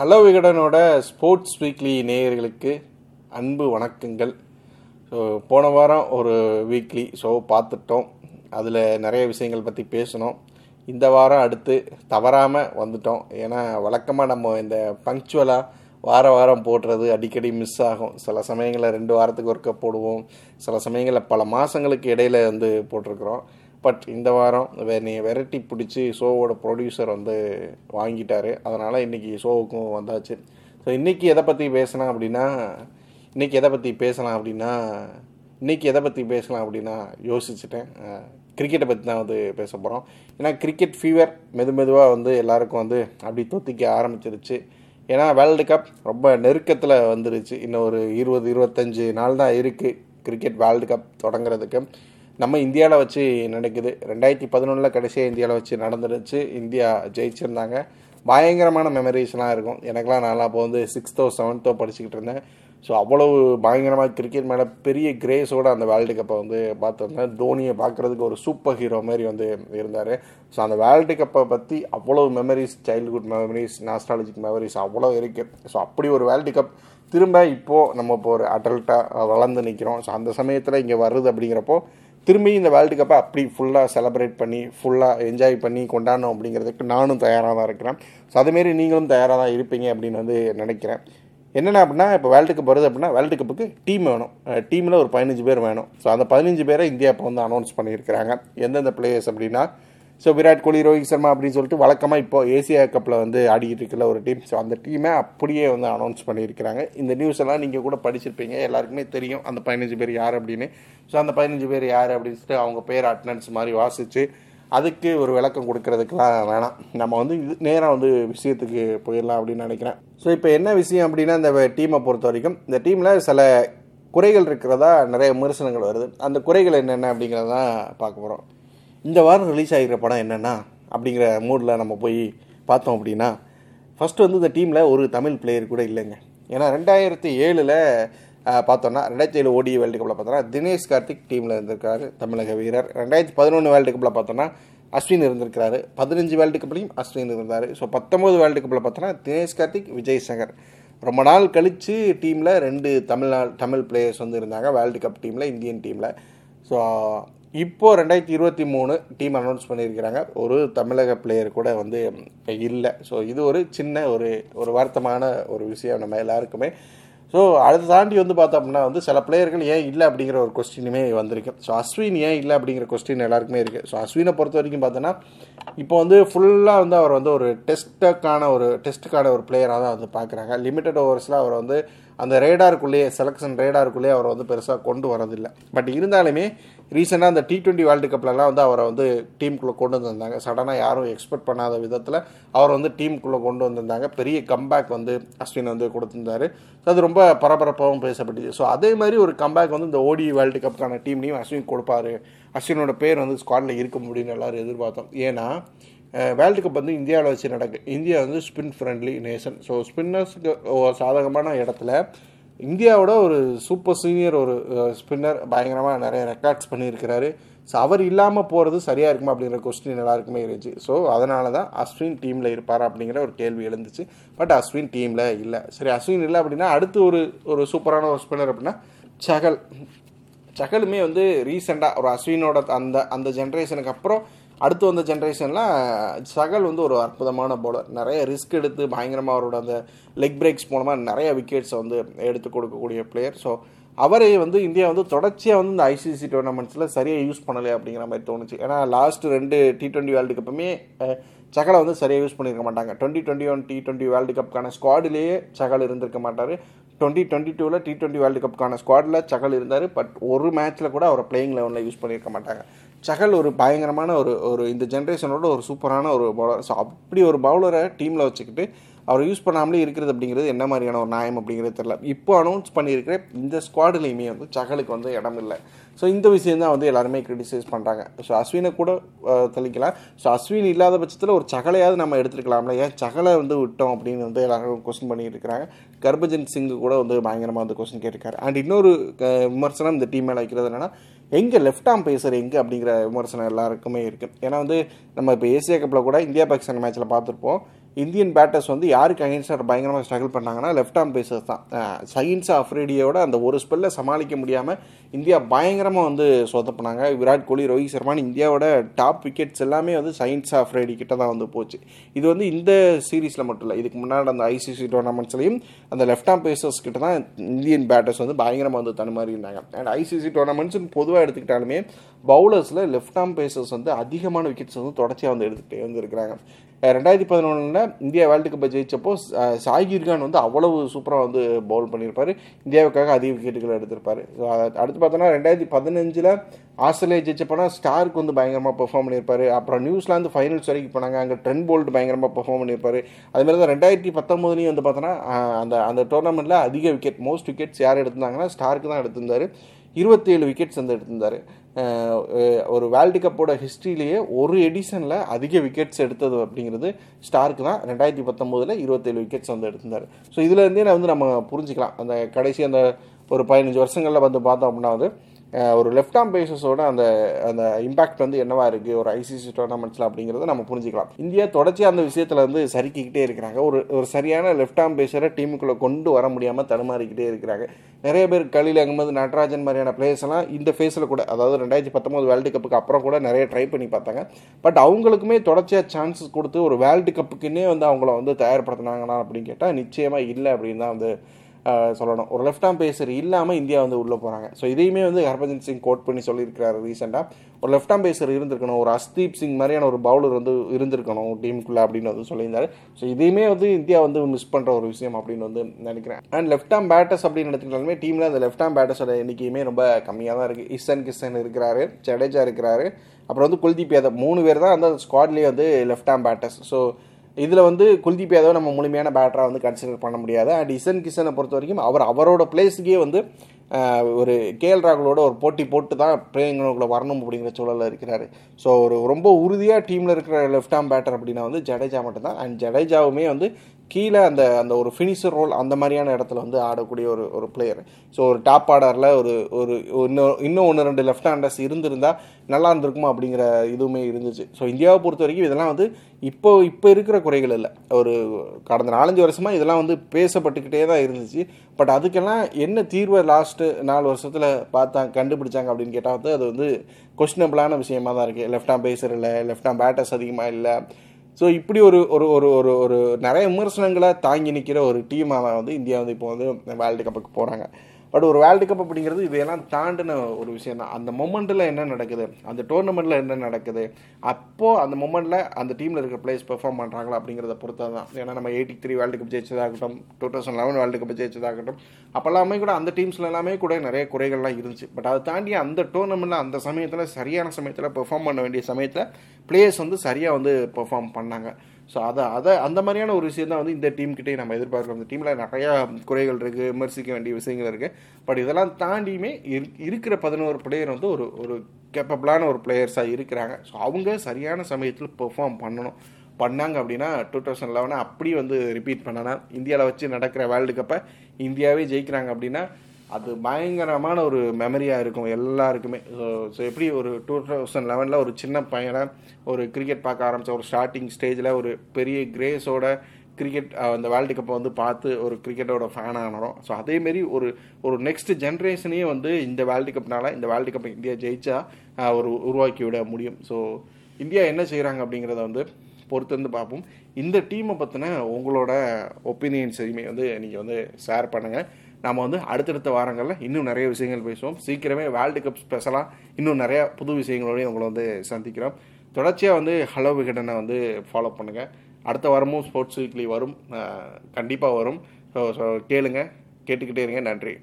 Hello விகடனோட sports weekly நேயர்களுக்கு அன்பு வணக்கங்கள். ஸோ போன வாரம் ஒரு வீக்லி ஷோ பார்த்துட்டோம். அதில் நிறைய விஷயங்கள் பற்றி பேசணும். இந்த வாரம் அடுத்து தவறாமல் வந்துட்டோம். ஏன்னா வழக்கமாக நம்ம இந்த பங்க்சுவலாக வார வாரம் போடுறது அடிக்கடி மிஸ் ஆகும். சில சமயங்களில் ரெண்டு வாரத்துக்கு ஒருக்க போடுவோம். சில சமயங்களில் பல மாதங்களுக்கு இடையில வந்து போட்டிருக்கிறோம். பட் இந்த வாரம் நீ வெரைட்டி பிடிச்சி ஷோவோட ப்ரொடியூசர் வந்து வாங்கிட்டார். அதனால் இன்றைக்கி ஷோவுக்கும் வந்தாச்சு. ஸோ இன்றைக்கி எதை பற்றி பேசலாம் அப்படின்னா இன்றைக்கி எதை பற்றி பேசலாம் அப்படின்னா இன்றைக்கி எதை பற்றி பேசலாம் அப்படின்னா யோசிச்சுட்டேன். கிரிக்கெட்டை பற்றி தான் வந்து பேச போகிறோம் ஏன்னா கிரிக்கெட் ஃபீவர் மெது மெதுவாக வந்து எல்லாருக்கும் வந்து அப்படி தொத்திக்க ஆரம்பிச்சிருச்சு. ஏன்னா வேர்ல்டு கப் ரொம்ப நெருக்கத்தில் வந்துருச்சு. இன்னும் ஒரு இருபது இருபத்தஞ்சி நாள் தான் இருக்குது கிரிக்கெட் வேர்ல்டு கப் தொடங்குறதுக்கு. நம்ம இந்தியாவில் வச்சு நடக்குது. ரெண்டாயிரத்தி பதினொன்றில் கடைசியாக இந்தியாவில் வச்சு நடந்துருச்சு. இந்தியா ஜெயிச்சிருந்தாங்க. பயங்கரமான மெமரிஸ்லாம் இருக்கும். எனக்கெலாம் நான்லாம் அப்போ வந்து சிக்ஸ்த்தோ செவன்த்தோ படிச்சுக்கிட்டு இருந்தேன். ஸோ அவ்வளவு பயங்கரமாக கிரிக்கெட் மேலே பெரிய கிரேஸோடு அந்த வேர்ல்டு கப்பை வந்து பார்த்துருந்தேன். தோனியை பார்க்குறதுக்கு ஒரு சூப்பர் ஹீரோ மாதிரி வந்து இருந்தார். ஸோ அந்த வேர்ல்டு கப்பை பற்றி அவ்வளோ memories childhood memories nostalgic memories அவ்வளோ இருக்குது ஸோ அப்படி ஒரு வேர்ல்டு கப் திரும்ப இப்போது நம்ம இப்போ ஒரு அடல்ட்டாக வளர்ந்து நிற்கிறோம் ஸோ அந்த சமயத்தில் இங்கே வருது அப்படிங்கிறப்போ திரும்பி இந்த வேர்ல்டு கப்பை அப்படி ஃபுல்லாக செலப்ரேட் பண்ணி ஃபுல்லாக என்ஜாய் பண்ணி கொண்டாடணும் அப்படிங்கிறதுக்கு நானும் தயாராக தான் இருக்கிறேன். ஸோ அதுமாரி நீங்களும் தயாராக தான் இருப்பீங்க அப்படின்னு வந்து நினைக்கிறேன். என்னென்ன அப்படின்னா இப்போ வேர்ல்டு கப் வருது அப்படின்னா வேர்ல்டு கப்புக்கு டீம் வேணும். டீமில் ஒரு பதினஞ்சு பேர் வேணும். ஸோ அந்த பதினஞ்சு பேரை இந்தியா இப்போ வந்து அனௌன்ஸ் பண்ணியிருக்கிறாங்க. எந்தெந்த பிளேயர்ஸ் அப்படின்னா ஸோ விராட் கோலி ரோஹித் சர்மா அப்படின்னு சொல்லிட்டு வழக்கமாக இப்போ ஏசியா கப்பில் வந்து ஆடிக்கிட்டு இருக்கிற ஒரு டீம் ஸோ அந்த டீமை அப்படியே வந்து அனௌன்ஸ் பண்ணியிருக்கிறாங்க. இந்த நியூஸ் எல்லாம் நீங்கள் கூட படிச்சிருப்பீங்க. எல்லாருக்குமே தெரியும் அந்த பதினஞ்சு பேர் யார் அப்படின்னு. ஸோ அந்த பதினஞ்சு பேர் யார் அப்படின்னு சொல்லிட்டு அவங்க பேர் அட்டனன்ஸ் மாதிரி வாசித்து அதுக்கு ஒரு விளக்கம் கொடுக்கறதுக்கெலாம் வேணாம். நம்ம வந்து இது நேராக வந்து விஷயத்துக்கு போயிடலாம் அப்படின்னு நினைக்கிறேன். ஸோ இப்போ என்ன விஷயம் அப்படின்னா இந்த டீமை பொறுத்த வரைக்கும் இந்த டீமில் சில குறைகள் இருக்கிறதா நிறைய விமர்சனங்கள் வருது. அந்த குறைகள் என்னென்ன அப்படிங்கிறதான் பார்க்க போகிறோம் இந்த வாரம் ரிலீஸ் ஆகிற படம் என்னென்னா அப்படிங்கிற மூடில் நம்ம போய் பார்த்தோம் அப்படின்னா ஃபஸ்ட்டு வந்து இந்த டீமில் ஒரு தமிழ் பிளேயர் கூட இல்லைங்க. ஏன்னா ரெண்டாயிரத்தி ஏழில் பார்த்தோன்னா ரெண்டாயிரத்தி ஏழு ஓடி வேர்ல்டு கப்பில் பார்த்தோன்னா தினேஷ் கார்த்திக் டீமில் இருந்திருக்காரு தமிழக வீரர். ரெண்டாயிரத்தி பதினொன்று வேர்ல்டு கப்பில் பார்த்தோன்னா அஸ்வின் இருந்திருக்கிறாரு. பதினஞ்சு வேர்ல்டு கப்லையும் அஸ்வின் இருந்தார். ஸோ பத்தொம்போது வேர்ல்டு கப்பில் பார்த்தோன்னா தினேஷ் கார்த்திக் விஜய் சங்கர். ரொம்ப நாள் கழித்து டீமில் ரெண்டு தமிழ்நாள் தமிழ் பிளேயர்ஸ் வந்து இருந்தாங்க வேர்ல்டு கப் டீமில் இந்தியன் டீமில் ஸோ இப்போது ரெண்டாயிரத்தி இருபத்தி மூணு டீம் அனௌன்ஸ் பண்ணியிருக்கிறாங்க. ஒரு தமிழக பிளேயர் கூட வந்து இல்லை. ஸோ இது ஒரு சின்ன ஒரு ஒரு வருத்தமான ஒரு விஷயம் நம்ம எல்லாருக்குமே. ஸோ அதை தாண்டி வந்து பார்த்தோம்னா வந்து சில பிளேயர்கள் ஏன் இல்லை அப்படிங்கிற ஒரு கொஸ்டினுமே வந்திருக்கு. ஸோ அஸ்வின் ஏன் இல்லை அப்படிங்கிற கொஸ்டின் எல்லாருக்குமே இருக்குது ஸோ அஸ்வினை பொறுத்த வரைக்கும் பார்த்தோன்னா இப்போ வந்து ஃபுல்லாக வந்து அவர் வந்து ஒரு டெஸ்ட்டுக்கான ஒரு டெஸ்ட்டுக்கான ஒரு பிளேயராக தான் வந்து பார்க்குறாங்க. லிமிட்டட் ஓவர்ஸில் அவர் வந்து அந்த ரேடாருக்குள்ளேயே செலெக்ஷன் ரேடாருக்குள்ளேயே அவரை வந்து பெருசாக கொண்டு வரதில்லை. பட் இருந்தாலுமே ரீசெண்டாக அந்த டி டுவெண்ட்டி வேர்ல்டு கப்லலாம் வந்து அவரை வந்து டீமுக்குள்ளே கொண்டு வந்திருந்தாங்க. சடனாக யாரும் எக்ஸ்பெக்ட் பண்ணாத விதத்தில் அவர் வந்து டீமுக்குள்ளே கொண்டு வந்திருந்தாங்க. பெரிய கம்பேக் வந்து அஸ்வின் வந்து கொடுத்துருந்தாரு. அது ரொம்ப பரபரப்பாகவும் பேசப்பட்டுச்சு ஸோ அதே மாதிரி ஒரு கம்பேக் வந்து இந்த ஓடி வேர்ல்டு கப்புக்கான டீம்லேயும் அஸ்வின் கொடுப்பாரு. அஸ்வினோட பேர் வந்து ஸ்குவாடில் இருக்க முடியும்னு எல்லோரும் எதிர்பார்த்தோம். ஏன்னா வேர்ல்டு கப் வந்து இந்தியாவில் வச்சு நடக்கு. இந்தியா வந்து ஸ்பின் ஃப்ரெண்ட்லி நேஷன் ஸோ ஸ்பின்னர்ஸுக்கு சாதகமான இடத்துல இந்தியாவோட ஒரு சூப்பர் சீனியர் ஒரு ஸ்பின்னர் பயங்கரமாக நிறைய ரெக்கார்ட்ஸ் பண்ணியிருக்கிறாரு. ஸோ அவர் இல்லாமல் போகிறது சரியாக இருக்குமா அப்படிங்கிற கொஸ்டின் எல்லாருக்குமே இருந்துச்சு. ஸோ அதனால தான் அஸ்வின் டீமில் இருப்பார் அப்படிங்கிற ஒரு கேள்வி எழுந்துச்சு. பட் அஸ்வின் டீமில் இல்லை. சரி அஸ்வின் இல்லை அப்படின்னா அடுத்து ஒரு ஒரு சூப்பரான ஒரு ஸ்பின்னர் அப்படின்னா சகல் சகலுமே வந்து ரீசெண்டாக ஒரு அஸ்வினோட அந்த அந்த ஜென்ரேஷனுக்கு அப்புறம் அடுத்து வந்த ஜென்ரேஷன்லாம் சகல் வந்து ஒரு அற்புதமான பவுலர் நிறைய ரிஸ்க் எடுத்து பயங்கரமாக அவரோட அந்த லெக் பிரேக்ஸ் மூலமாக நிறைய விக்கெட்ஸை வந்து எடுத்து கொடுக்கக்கூடிய பிளேயர் ஸோ அவரை வந்து இந்தியா வந்து தொடர்ச்சியாக வந்து இந்த ஐசிசி டோர்னமெண்ட்ஸில் சரியாக யூஸ் பண்ணலை அப்படிங்கிற மாதிரி தோணுச்சு. ஏன்னா லாஸ்ட் ரெண்டு டி ட்வெண்ட்டி வேர்ல்டு கப்புமே சகலை வந்து சரியாக யூஸ் பண்ணியிருக்க மாட்டாங்க. Twenty twenty one T twenty world கப்புக்கான ஸ்குவாடிலேயே சகல் இருந்திருக்க மாட்டார். டுவெண்ட்டி டுவெண்ட்டி டூவில் டி டுவெண்ட்டி வேர்ல்டு கப்புக்கான ஸ்குவாடில் சகல் இருந்தார். பட் ஒரு மேட்ச்சில் கூட அவரை பிளேயிங் லெவனில் யூஸ் பண்ணியிருக்க மாட்டாங்க. சகல் ஒரு பயங்கரமான ஒரு ஒரு இந்த ஜென்ரேஷனோட ஒரு சூப்பரான ஒரு பவுலர் ஸோ அப்படி ஒரு பவுலரை டீமில் வச்சுக்கிட்டு அவர் யூஸ் பண்ணாமலே இருக்கிறது அப்படிங்கிறது என்ன மாதிரியான ஒரு நியாயம் அப்படிங்கிறது தெரில இப்போ அனௌன்ஸ் பண்ணியிருக்கிற இந்த ஸ்குவாடுலேயுமே வந்து சகலுக்கு வந்து இடம் இல்லை. ஸோ இந்த விஷயம் தான் வந்து எல்லாருமே கிரிட்டிசைஸ் பண்ணுறாங்க ஸோ அஸ்வினை கூட தெளிக்கலாம். ஸோ அஸ்வின் இல்லாத பட்சத்தில் ஒரு சகலையாவது நம்ம எடுத்துருக்கலாம்ல. ஏன் சகலை வந்து விட்டோம் அப்படின்னு வந்து எல்லாரும் கொஸ்டின் பண்ணிட்டு இருக்கிறாங்க கர்பஜன் சிங்கு கூட வந்து பயங்கரமாக வந்து கொஸ்டின் கேட்டிருக்காரு. அண்ட் இன்னொரு விமர்சனம் இந்த டீம் மேலே வைக்கிறது என்னென்னா எங்கே லெஃப்ட் ஆம் பேசர் எங்கே அப்படிங்கிற விமர்சனம் எல்லாருக்குமே இருக்குது ஏன்னா வந்து நம்ம இப்போ ஏசியா கப்பில் கூட இந்தியா பாகிஸ்தான் மேட்ச்சில் பார்த்துருப்போம். இந்தியன் பேட்டர்ஸ் வந்து யாருக்கு அகைன்ஸ்டாக பயங்கரமாக ஸ்ட்ரகிள் பண்ணாங்கன்னா லெஃப்ட் ஆம் பேசர்ஸ் தான். சயின்ஸ் அஃப்ரேடியோட அந்த ஒரு ஸ்பெல்லை சமாளிக்க முடியாமல் இந்தியா பயங்கரமாக வந்து சொதப்பினாங்க. விராட் கோலி ரோஹித் சர்மான்னு இந்தியாவோட டாப் விக்கெட்ஸ் எல்லாமே வந்து சயின்ஸ் ஆஃப் அஃப்ரேடி கிட்ட தான் வந்து போச்சு. இது வந்து இந்த சீரீஸில் மட்டும் இல்லை இதுக்கு முன்னாடி அந்த ஐசிசி டோர்னமெண்ட்ஸ்லையும் அந்த லெஃப்ட் ஆம் பேசர்ஸ் கிட்ட தான் இந்தியன் பேட்டர்ஸ் வந்து பயங்கரமாக வந்து தடுமாறி இருந்தாங்க அண்ட் ஐசிசி டோர்னமெண்ட்ஸ் பொதுவாக எடுத்துக்கிட்டாலுமே பவுலர்ஸில் லெஃப்ட் ஆம் பேசர்ஸ் வந்து அதிகமான விக்கெட்ஸ் வந்து தொடர்ச்சியாக வந்து எடுத்துகிட்டே வந்து இருக்கிறாங்க. ரெண்டாயிரத்தி பதினொன்றில் இந்தியா வேர்ல்டு கப்பை ஜெயிச்சப்போ சாகிர் கான் வந்து அவ்வளவு சூப்பராக வந்து பவுல் பண்ணியிருப்பார். இந்தியாவுக்காக அதிக விக்கெட்டுகளை எடுத்திருப்பார். அடுத்து பார்த்தோன்னா ரெண்டாயிரத்தி பதினஞ்சில் ஆஸ்திரேலியா ஜெயிச்சப்போனா ஸ்டார்க்கு வந்து பயங்கரமாக பெர்ஃபார்ம் பண்ணியிருப்பார். அப்புறம் நியூசிலாந்து ஃபைனல்ஸ் வரைக்கும் போனாங்க. அங்கே ட்ரெண்ட் போல்ட் பயங்கரமாக பெர்ஃபார்ம் பண்ணியிருப்பார். அதுமாதிரி தான் ரெண்டாயிரத்தி பத்தொம்போதுலேயும் வந்து பார்த்தோன்னா அந்த அந்த டோர்னமெண்ட்டில் அதிக விக்கெட் மோஸ்ட் விக்கெட்ஸ் யார் எடுத்திருந்தாங்கன்னா ஸ்டார்க்கு தான் எடுத்திருந்தார். இருபத்தேழு விக்கெட்ஸ் வந்து எடுத்திருந்தார். ஒரு வேர்ல்டு கப்போட ஹிஸ்ட்ரியிலேயே ஒரு எடிஷனில் அதிக விக்கெட்ஸ் எடுத்தது அப்படிங்கிறது ஸ்டார்க்கு தான். ரெண்டாயிரத்தி பத்தொம்போதில் இருபத்தேழு விக்கெட்ஸ் வந்து எடுத்திருந்தார். ஸோ இதுலேருந்தே நான் வந்து நம்ம புரிஞ்சுக்கலாம். அந்த கடைசி அந்த ஒரு பதினஞ்சு வருஷங்களில் வந்து பார்த்தோம் அப்படின்னா வந்து ஒரு லெஃப்ட் ஆம் பேசஸோட அந்த அந்த இம்பாக்ட் வந்து என்னவா இருக்குது ஒரு ஐசிசி டோர்னமெண்ட்ஸ்ல அப்படிங்கிறத நம்ம புரிஞ்சுக்கலாம். இந்தியா தொடர்ச்சி அந்த விஷயத்தில் வந்து சரிக்கிக்கிட்டே இருக்கிறாங்க. ஒரு ஒரு சரியான லெஃப்ட் ஆம் பேசரை டீமுக்குள்ளே கொண்டு வர முடியாமல் தடுமாறிக்கிட்டே இருக்கிறாங்க. நிறைய பேர் களியில் அகமது நடராஜன் மாதிரியான பிளேயர்ஸ் எல்லாம் இந்த ஃபேஸில் கூட அதாவது ரெண்டாயிரத்தி பத்தொம்போது வேர்ல்டு கப்புக்கு அப்புறம் கூட நிறைய ட்ரை பண்ணி பார்த்தாங்க. பட் அவங்களுக்குமே தொடர்ச்சியாக சான்சஸ் கொடுத்து ஒரு வேர்ல்டு கப்புக்குன்னே வந்து அவங்கள வந்து தயார்படுத்தினாங்கன்னா அப்படின்னு கேட்டால் நிச்சயமாக இல்லை அப்படின்னு தான் வந்து சொல்லணும். ஒரு லெஃப்ட் ஆம் பேசர் இல்லாமல் இந்தியா வந்து உள்ளே போகிறாங்க ஸோ இதையுமே வந்து ஹர்பஜன் சிங் கோட் பண்ணி சொல்லியிருக்கிறாரு ரீசெண்டாக ஒரு லெஃப்ட் ஆம் பேசர் இருந்திருக்கணும். ஒரு அஸ்தீப் சிங் மாதிரியான ஒரு பவுலர் வந்து இருந்திருக்கணும் டீமுக்குள்ளே அப்படின்னு வந்து சொல்லியிருந்தாரு. ஸோ இதையுமே வந்து இந்தியா வந்து மிஸ் பண்ணுற ஒரு விஷயம் அப்படின்னு வந்து நினைக்கிறேன். அண்ட் லெஃப்ட் ஆம் பேட்டர்ஸ் அப்படின்னு எடுத்துக்கிட்டாலுமே டீமில் அந்த லெஃப்ட் ஆம் பேட்டர்ஸோட எண்ணிக்கையுமே ரொம்ப கம்மியாக தான் இருக்குது இசன் கிஷன் இருக்கிறாரு. ஜடேஜா இருக்கிறாரு. அப்புறம் வந்து குல்தீப் யாதவ். மூணு பேர் தான் அந்த ஸ்குவாட்லேயே வந்து லெஃப்ட் ஆம் பேட்டர்ஸ் ஸோ இதில் வந்து குல்தீப் யாதவ் நம்ம முழுமையான பேட்டராக வந்து கன்சிடர் பண்ண முடியாது. அண்ட் இசன் கிஷனை பொறுத்த வரைக்கும் அவர் அவரோட பிளேஸுக்கே வந்து ஒரு கேஎல் ராகுலோட ஒரு போட்டி போட்டு தான் பிளேயிங்களுக்குள்ள வரணும் அப்படிங்கிற சூழலில் இருக்கிறாரு. ஸோ ஒரு ரொம்ப உறுதியாக டீமில் இருக்கிற லெஃப்ட் ஆம் பேட்டர் அப்படின்னா வந்து ஜடேஜா மட்டும்தான். அண்ட் ஜடேஜாவுமே வந்து கீழே அந்த அந்த ஒரு ஃபினிஷர் ரோல் அந்த மாதிரியான இடத்துல வந்து ஆடக்கூடிய ஒரு ஒரு பிளேயர் ஸோ ஒரு டாப் ஆர்டரில் ஒரு ஒரு இன்னும் இன்னும் ஒன்று ரெண்டு லெஃப்ட் ஹேண்டர்ஸ் இருந்திருந்தால் நல்லா இருந்திருக்குமா அப்படிங்கிற இதுவுமே இருந்துச்சு. ஸோ இந்தியாவை பொறுத்த வரைக்கும் இதெல்லாம் வந்து இப்போ இப்போ இருக்கிற குறைகள் இல்லை. ஒரு கடந்த நாலஞ்சு வருஷமாக இதெல்லாம் வந்து பேசப்பட்டுக்கிட்டே தான் இருந்துச்சு. பட் அதுக்கெல்லாம் என்ன தீர்வை லாஸ்ட்டு நாலு வருஷத்தில் பார்த்தா கண்டுபிடிச்சாங்க அப்படின்னு கேட்டால் வந்து அது வந்து கொஸ்டினபிளான விஷயமா தான் இருக்குது லெஃப்ட் ஆம் பேசர் இல்லை லெஃப்ட் ஆம் பேட்டர்ஸ் அதிகமாக இல்லை. ஸோ இப்படி ஒரு ஒரு ஒரு ஒரு ஒரு நிறைய விமர்சனங்களை தாங்கி நிற்கிற ஒரு டீமாக வந்து இந்தியா வந்து இப்போ வந்து வேர்ல்டு கப்புக்கு போகிறாங்க பட் ஒரு வேர்ல்டு கப் அப்படிங்கிறது இதையெல்லாம் தாண்டின ஒரு விஷயம் தான் அந்த மொமெண்ட்டில் என்ன நடக்குது? அந்த டோர்னமெண்ட்டில் என்ன நடக்குது? அப்போது அந்த மொமெண்ட்டில் அந்த டீமில் இருக்கிற பிளேஸ் பெர்ஃபார்ம் பண்ணுறாங்களா அப்படிங்கிறத பொறுத்தது தான் ஏன்னா நம்ம eighty three world cup ஜெயிச்சதாகட்டும் two thousand eleven world cup ஜெயிச்சதாகட்டும் அப்போல்லாமே கூட அந்த டீம்ஸில் எல்லாமே கூட நிறைய குறைகள்லாம் இருந்துச்சு. பட் அதை தாண்டி அந்த டோர்னமெண்ட்டில் அந்த சமயத்தில் சரியான சமயத்தில் பெர்ஃபார்ம் பண்ண வேண்டிய சமயத்தில் பிளேயர்ஸ் வந்து சரியாக வந்து பெர்ஃபார்ம் பண்ணாங்க. ஸோ அதை அதை அந்த மாதிரியான ஒரு விஷயம் தான் வந்து இந்த டீம்கிட்டே நம்ம எதிர்பார்க்குறோம். இந்த டீமில் நிறையா குறைகள் இருக்குது விமர்சிக்க வேண்டிய விஷயங்கள் இருக்குது பட் இதெல்லாம் தாண்டியுமே இருக்கிற பதினோரு பிளேயர் வந்து ஒரு ஒரு கேப்பபிளான ஒரு பிளேயர்ஸாக இருக்கிறாங்க. ஸோ அவங்க சரியான சமயத்தில் பெர்ஃபார்ம் பண்ணணும். பண்ணாங்க அப்படின்னா டூ தௌசண்ட் லெவனை அப்படி வந்து ரிப்பீட் பண்ணனா இந்தியாவில் வச்சு நடக்கிற வேர்ல்டு கப்பை இந்தியாவே ஜெயிக்கிறாங்க அப்படின்னா அது பயங்கரமான ஒரு மெமரியாக இருக்கும் எல்லாருக்குமே. ஸோ ஸோ எப்படி ஒரு டூ தௌசண்ட் லெவனில் ஒரு சின்ன பையனை ஒரு கிரிக்கெட் பார்க்க ஆரம்பித்த ஒரு ஸ்டார்டிங் ஸ்டேஜில் ஒரு பெரிய கிரேஸோட கிரிக்கெட் அந்த வேர்ல்டு கப்பை வந்து பார்த்து ஒரு கிரிக்கெட்டோட ஃபேன் ஆனோம். ஸோ அதேமாரி ஒரு ஒரு நெக்ஸ்ட் ஜென்ரேஷனையே வந்து இந்த வேர்ல்டு கப்னால இந்த வேர்ல்டு கப்பை இந்தியா ஜெயிச்சா ஒரு உருவாக்கி விட முடியும். ஸோ இந்தியா என்ன செய்கிறாங்க அப்படிங்கிறத வந்து பொறுத்து வந்து பார்ப்போம். இந்த டீமை பற்றின உங்களோட ஒப்பீனியன்ஸ் எதுவுமே வந்து நீங்கள் வந்து ஷேர் பண்ணுங்கள் நாம் வந்து அடுத்தடுத்த வாரங்களில் இன்னும் நிறைய விஷயங்கள் பேசுவோம். சீக்கிரமே வேர்ல்டு கப் ஸ்பெஷலாக இன்னும் நிறையா புது விஷயங்களோடய உங்களை வந்து சந்திக்கிறோம். தொடர்ச்சியாக வந்து ஹலோ விகடனை வந்து ஃபாலோ பண்ணுங்கள் அடுத்த வாரமும் ஸ்போர்ட்ஸ் வீக்லி வரும். கண்டிப்பாக வரும். ஸோ ஸோ கேளுங்க. கேட்டுக்கிட்டே இருங்க. நன்றி.